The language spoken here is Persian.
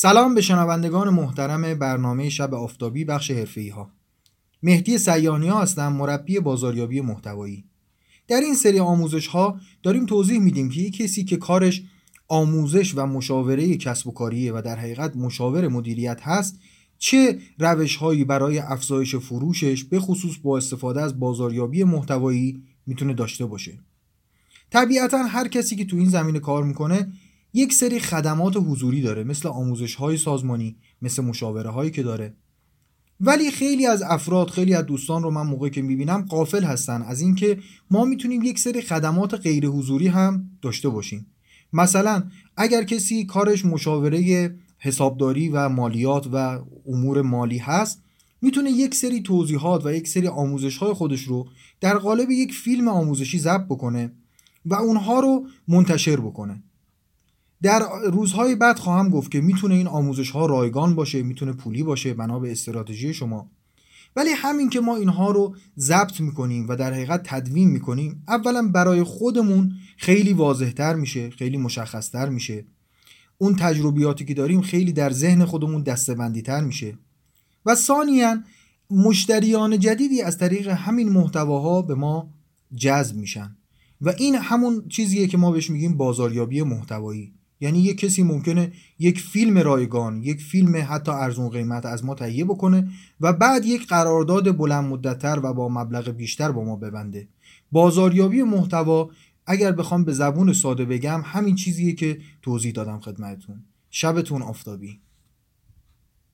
سلام به شنوندگان محترم برنامه شب آفتابی بخش حرفه‌ای ها مهدی سیانی ها هستم مربی بازاریابی محتوایی. در این سری آموزش ها داریم توضیح میدیم که کسی که کارش آموزش و مشاوره کسب و کاریه و در حقیقت مشاور مدیریت هست چه روش هایی برای افزایش فروشش به خصوص با استفاده از بازاریابی محتوایی می‌تونه داشته باشه؟ طبیعتا هر کسی که تو این زمینه کار می‌کنه یک سری خدمات حضوری داره مثل آموزش های سازمانی مثل مشاوره هایی که داره. ولی خیلی از افراد خیلی از دوستان رو من موقعی که می‌بینم قافل هستن از اینکه ما می‌تونیم یک سری خدمات غیر حضوری هم داشته باشیم. مثلا اگر کسی کارش مشاوره حسابداری و مالیات و امور مالی هست می‌تونه یک سری توضیحات و یک سری آموزش های خودش رو در قالب یک فیلم آموزشی ضبط بکنه و اونها رو منتشر بکنه. در روزهای بعد خواهم گفت که می‌تونه این آموزش ها رایگان باشه می‌تونه پولی باشه بنا به استراتژی شما. ولی همین که ما اینها رو ضبط می‌کنیم و در حقیقت تدوین می‌کنیم اولا برای خودمون خیلی واضحتر میشه خیلی مشخصتر میشه. اون تجربیاتی که داریم خیلی در ذهن خودمون دستبندی تر میشه. و ثانیا مشتریان جدیدی از طریق همین محتواها به ما جذب میشن. و این همون چیزیه که ما بهش میگیم بازاریابی محتوایی. یعنی یک کسی ممکنه یک فیلم رایگان یک فیلم حتی ارزون قیمت از ما تهیه بکنه و بعد یک قرارداد بلند مدتتر و با مبلغ بیشتر با ما ببنده. بازاریابی محتوا اگر بخوام به زبون ساده بگم همین چیزیه که توضیح دادم خدمتتون. شبتون آفتابی.